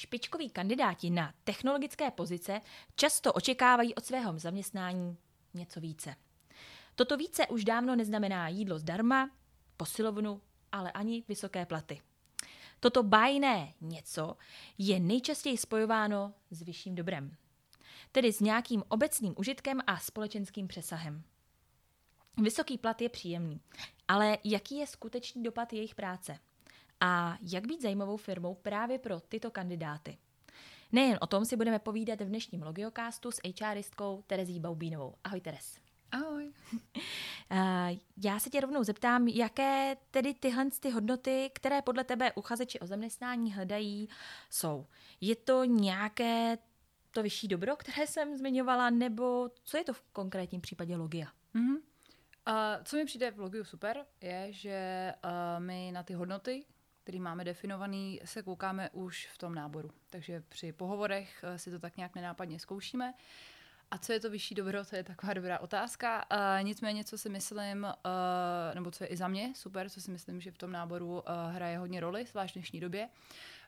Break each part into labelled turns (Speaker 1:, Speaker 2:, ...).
Speaker 1: Špičkoví kandidáti na technologické pozice často očekávají od svého zaměstnání něco více. Toto více už dávno neznamená jídlo zdarma, posilovnu, ale ani vysoké platy. Toto bájné něco je nejčastěji spojováno s vyšším dobrem, tedy s nějakým obecným užitkem a společenským přesahem. Vysoký plat je příjemný, ale jaký je skutečný dopad jejich práce? A jak být zajímavou firmou právě pro tyto kandidáty? Nejen o tom si budeme povídat v dnešním Logiocastu s HRistkou Terezí Baubínovou. Ahoj Teres.
Speaker 2: Ahoj.
Speaker 1: Já se tě rovnou zeptám, jaké tedy tyhle ty hodnoty, které podle tebe uchazeči o zaměstnání hledají, jsou. Je to nějaké to vyšší dobro, které jsem zmiňovala, nebo co je to v konkrétním případě Logia?
Speaker 2: Mm-hmm. Uh, co mi přijde v Logiu super, je, že uh, my na ty hodnoty, které máme definovaný, se koukáme už v tom náboru. Takže při pohovorech uh, si to tak nějak nenápadně zkoušíme. A co je to vyšší dobro, to je taková dobrá otázka. Uh, nicméně, co si myslím, uh, nebo co je i za mě super, co si myslím, že v tom náboru uh, hraje hodně roli, zvlášť v dnešní době,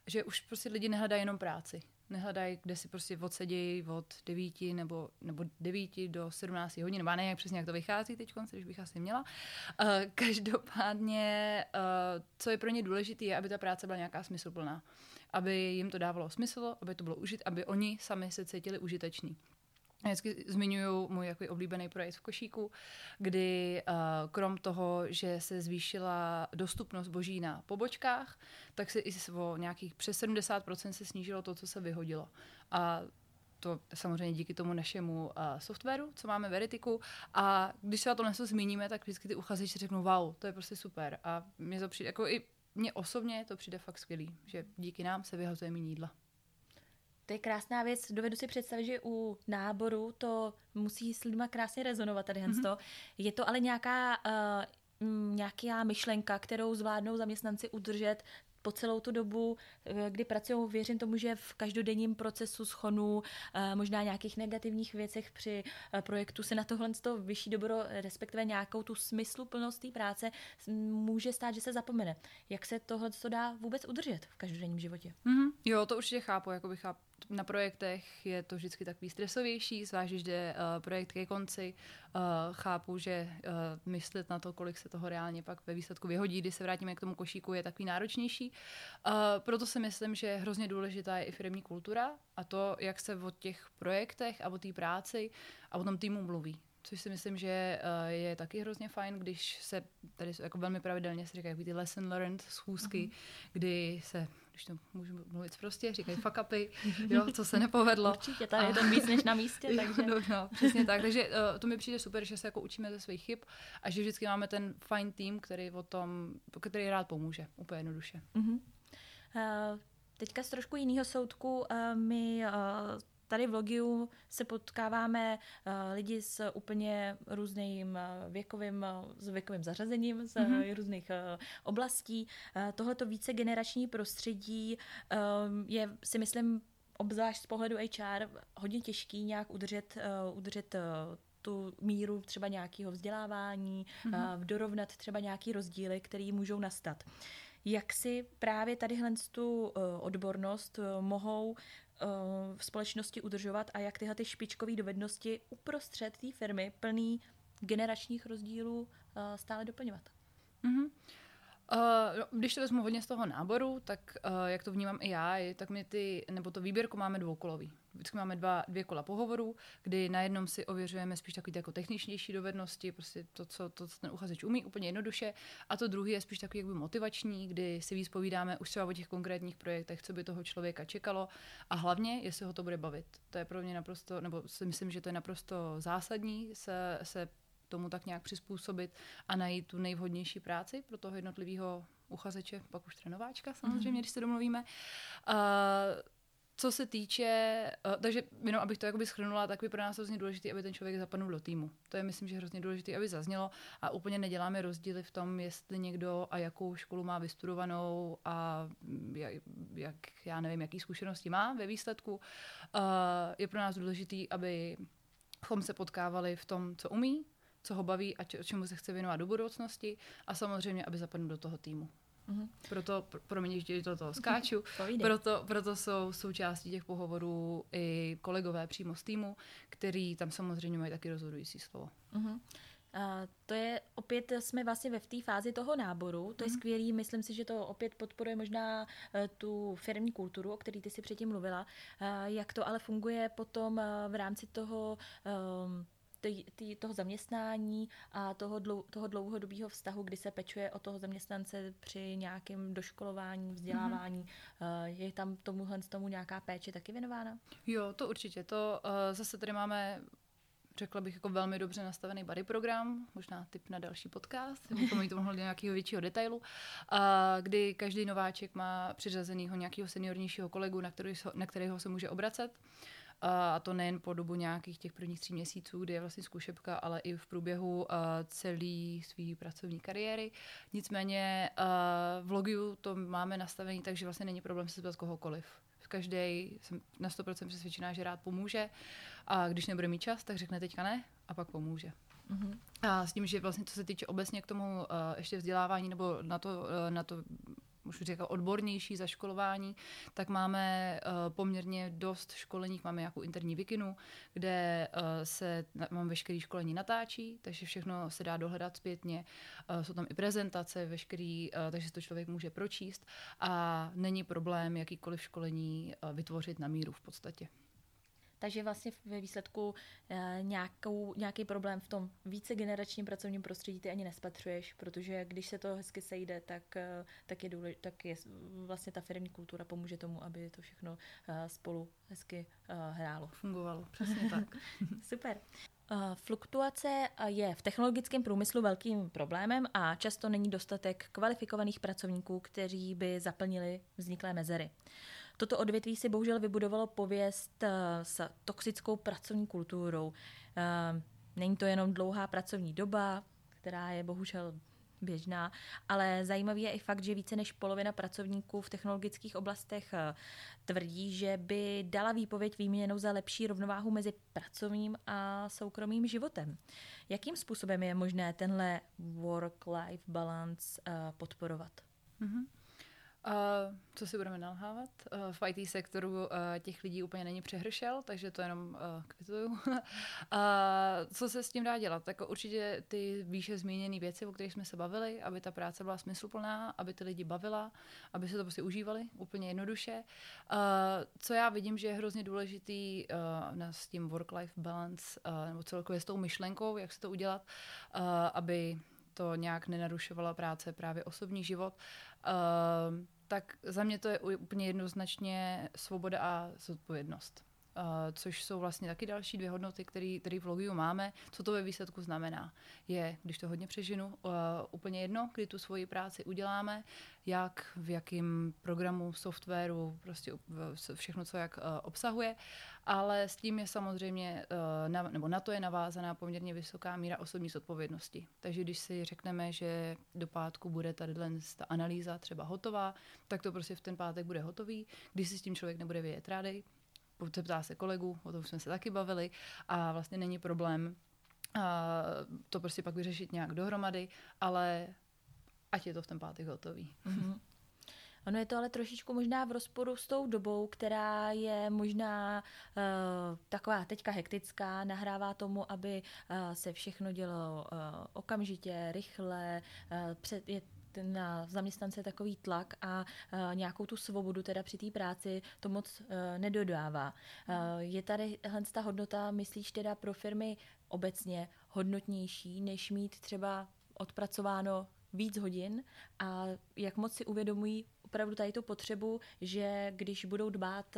Speaker 2: že už prostě lidi nehledají jenom práci. Nehledají, kde si prostě odsedějí od 9 nebo, nebo 9 do 17 hodin, nebo ne, jak přesně jak to vychází teď, když bych asi měla. Uh, každopádně, uh, co je pro ně důležité, je, aby ta práce byla nějaká smysluplná. Aby jim to dávalo smysl, aby to bylo užit, aby oni sami se cítili užiteční. Vždycky zmiňuju můj jako oblíbený projekt v Košíku, kdy uh, krom toho, že se zvýšila dostupnost boží na pobočkách, tak se i o nějakých přes 70% se snížilo to, co se vyhodilo. A to samozřejmě díky tomu našemu uh, softwaru, co máme Veritiku. A když se na to něco zmíníme, tak vždycky ty uchazeči řeknou, wow, to je prostě super. A mě to přijde, jako i mně osobně to přijde fakt skvělý, že díky nám se vyhazuje méně jídla.
Speaker 1: To je krásná věc. Dovedu si představit, že u náboru to musí s lidma krásně rezonovat tady mm-hmm. Je to ale nějaká, uh, nějaká myšlenka, kterou zvládnou zaměstnanci udržet po celou tu dobu, eh, kdy pracují, věřím tomu, že v každodenním procesu schonu, eh, možná nějakých negativních věcech při projektu se na tohle to vyšší dobro, respektive nějakou tu smysluplnost té práce, může stát, že se zapomene. Jak se tohle dá vůbec udržet v každodenním životě?
Speaker 2: Mm-hmm. Jo, to určitě chápu, jako bych chápu na projektech je to vždycky takový stresovější, zvlášť když jde uh, projekt ke konci. Uh, chápu, že uh, myslet na to, kolik se toho reálně pak ve výsledku vyhodí, když se vrátíme k tomu košíku, je takový náročnější. Uh, proto si myslím, že hrozně důležitá je i firmní kultura a to, jak se o těch projektech a o té práci a o tom týmu mluví což si myslím, že je taky hrozně fajn, když se tady jako velmi pravidelně se říkají ty lesson learned schůzky, uh-huh. kdy se když to můžu mluvit prostě, říkají fuck upy, jo, co se nepovedlo.
Speaker 1: Určitě, tady je to víc než na místě, takže...
Speaker 2: no, no, přesně tak, takže uh, to mi přijde super, že se jako učíme ze svých chyb a že vždycky máme ten fajn tým, který o tom, který rád pomůže, úplně jednoduše. Uh-huh.
Speaker 1: Uh, teďka z trošku jiného soudku uh, my uh, tady v Logiu se potkáváme uh, lidi s úplně různým uh, věkovým, uh, s věkovým zařazením z mm-hmm. různých oblastí. Tohleto více generační prostředí je, si myslím, obzvlášť z pohledu HR hodně těžký nějak udržet, udržet tu míru třeba nějakého vzdělávání, mm-hmm. dorovnat třeba nějaký rozdíly, které můžou nastat. Jak si právě tadyhle tu odbornost mohou Eh, v společnosti udržovat a jak tyhle ty špičkové dovednosti uprostřed té firmy plný generačních rozdílů eh, stále doplňovat. Mm-hmm.
Speaker 2: Uh, když to vezmu hodně z toho náboru, tak uh, jak to vnímám i já, tak my ty, nebo to výběrku máme dvoukolový. Vždycky máme dva, dvě kola pohovorů, kdy na jednom si ověřujeme spíš takové jako techničnější dovednosti, prostě to, co, to, co ten uchazeč umí úplně jednoduše. A to druhý je spíš takový jakby motivační, kdy si víc povídáme už třeba o těch konkrétních projektech, co by toho člověka čekalo a hlavně, jestli ho to bude bavit. To je pro mě naprosto, nebo si myslím, že to je naprosto zásadní se, se tomu tak nějak přizpůsobit a najít tu nejvhodnější práci pro toho jednotlivého uchazeče, pak už trénováčka samozřejmě, mm-hmm. když se domluvíme. Uh, co se týče, uh, takže jenom abych to jakoby schrnula, tak by pro nás hrozně důležité, aby ten člověk zapadnul do týmu. To je myslím, že hrozně důležité, aby zaznělo a úplně neděláme rozdíly v tom, jestli někdo a jakou školu má vystudovanou a jak, jak já nevím, jaký zkušenosti má ve výsledku. Uh, je pro nás důležité, aby chom se potkávali v tom, co umí, co ho baví a č- čemu se chce věnovat do budoucnosti a samozřejmě, aby zapadl do toho týmu. Mm-hmm. Proto, pro, promiň, že do toho skáču, proto, proto jsou součástí těch pohovorů i kolegové přímo z týmu, který tam samozřejmě mají taky rozhodující slovo. Mm-hmm.
Speaker 1: Uh, to je opět, jsme vlastně ve v té fázi toho náboru, to je mm. skvělý, myslím si, že to opět podporuje možná uh, tu firmní kulturu, o který ty si předtím mluvila. Uh, jak to ale funguje potom uh, v rámci toho um, tý, tý, toho zaměstnání a toho, dlou, toho dlouhodobého vztahu, kdy se pečuje o toho zaměstnance při nějakém doškolování, vzdělávání. Mm-hmm. Je tam tomuhle tomu nějaká péče taky věnována?
Speaker 2: Jo, to určitě. To uh, zase tady máme řekla bych, jako velmi dobře nastavený body program, možná tip na další podcast, bychom to mohli nějakého většího detailu, a kdy každý nováček má přiřazenýho nějakého seniornějšího kolegu, na kterého se může obracet. A to nejen po dobu nějakých těch prvních tří měsíců, kdy je vlastně zkušebka, ale i v průběhu celé své pracovní kariéry. Nicméně v Logiu to máme nastavený tak, že vlastně není problém se zeptat kohokoliv. Každý jsem na 100% přesvědčená, že rád pomůže a když nebude mít čas, tak řekne teďka ne a pak pomůže. Mm-hmm. A s tím, že vlastně co se týče obecně k tomu uh, ještě vzdělávání nebo na to, uh, na to už říkal, odbornější zaškolování, tak máme uh, poměrně dost školení, máme nějakou interní vikinu, kde uh, se mám veškeré školení natáčí, takže všechno se dá dohledat zpětně. Uh, jsou tam i prezentace, veškerý, takže to člověk může pročíst a není problém jakýkoliv školení vytvořit na míru v podstatě.
Speaker 1: Takže vlastně ve výsledku e, nějakou, nějaký problém v tom více generačním pracovním prostředí ty ani nespatřuješ, protože když se to hezky sejde, tak, e, tak, je, důlež, tak je vlastně ta firmní kultura pomůže tomu, aby to všechno e, spolu hezky hrálo.
Speaker 2: Fungovalo, přesně tak.
Speaker 1: Super. Fluktuace je v technologickém průmyslu velkým problémem a často není dostatek kvalifikovaných pracovníků, kteří by zaplnili vzniklé mezery. Toto odvětví si bohužel vybudovalo pověst eh, s toxickou pracovní kulturou. Eh, není to jenom dlouhá pracovní doba, která je bohužel běžná, ale zajímavý je i fakt, že více než polovina pracovníků v technologických oblastech eh, tvrdí, že by dala výpověď výměnou za lepší rovnováhu mezi pracovním a soukromým životem. Jakým způsobem je možné tenhle work-life balance podporovat? Mm-hmm.
Speaker 2: Uh, co si budeme nalhávat? Uh, v IT sektoru uh, těch lidí úplně není přehršel, takže to jenom uh, kvituju. uh, co se s tím dá dělat? Tak určitě ty výše zmíněné věci, o kterých jsme se bavili, aby ta práce byla smysluplná, aby ty lidi bavila, aby se to prostě užívali úplně jednoduše. Uh, co já vidím, že je hrozně důležitý uh, na s tím work-life balance, uh, nebo celkově s tou myšlenkou, jak se to udělat, uh, aby to nějak nenarušovala práce, právě osobní život, uh, tak za mě to je úplně jednoznačně svoboda a zodpovědnost. Uh, což jsou vlastně taky další dvě hodnoty, které v Logiu máme. Co to ve výsledku znamená? Je, když to hodně přežinu, uh, úplně jedno, kdy tu svoji práci uděláme, jak, v jakém programu, softwaru, prostě všechno, co jak uh, obsahuje, ale s tím je samozřejmě, uh, nebo na to je navázaná poměrně vysoká míra osobní zodpovědnosti. Takže když si řekneme, že do pátku bude tady ta analýza třeba hotová, tak to prostě v ten pátek bude hotový. Když si s tím člověk nebude vědět rády, zeptá se kolegu, o tom jsme se taky bavili a vlastně není problém a to prostě pak vyřešit nějak dohromady, ale ať je to v ten pátek hotový. Mm-hmm.
Speaker 1: Ono je to ale trošičku možná v rozporu s tou dobou, která je možná uh, taková teďka hektická, nahrává tomu, aby uh, se všechno dělo uh, okamžitě, rychle, uh, před, je na zaměstnance takový tlak a uh, nějakou tu svobodu teda při té práci to moc uh, nedodává. Uh, je tady ta hodnota, myslíš teda pro firmy obecně hodnotnější, než mít třeba odpracováno víc hodin a jak moc si uvědomují opravdu tady tu potřebu, že když budou dbát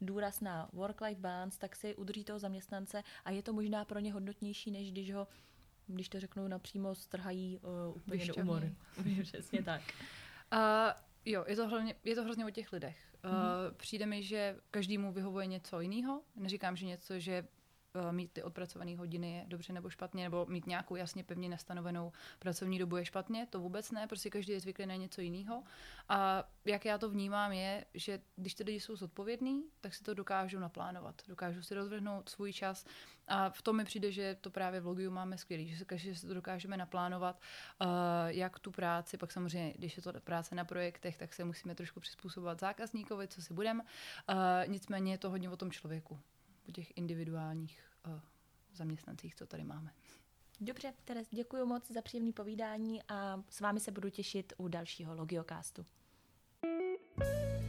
Speaker 1: důraz na work-life balance, tak si udrží toho zaměstnance a je to možná pro ně hodnotnější, než když ho když to řeknu napřímo, strhají uh, úplně Vyšťavný. do umory. Přesně tak.
Speaker 2: Uh, jo, je to, hlavně, je to hrozně o těch lidech. Uh, mm-hmm. Přijde mi, že každému vyhovuje něco jiného. Neříkám, že něco, že mít ty odpracované hodiny je dobře nebo špatně, nebo mít nějakou jasně pevně nastavenou pracovní dobu je špatně, to vůbec ne, prostě každý je zvyklý na něco jiného. A jak já to vnímám je, že když ty lidi jsou zodpovědní, tak si to dokážou naplánovat, dokážou si rozvrhnout svůj čas a v tom mi přijde, že to právě v Logiu máme skvělý, že se, že se to dokážeme naplánovat, uh, jak tu práci, pak samozřejmě, když je to práce na projektech, tak se musíme trošku přizpůsobovat zákazníkovi, co si budeme. Uh, nicméně je to hodně o tom člověku, o těch individuálních uh, zaměstnancích, co tady máme.
Speaker 1: Dobře, Teres, děkuji moc za příjemné povídání a s vámi se budu těšit u dalšího Logiocastu. thank you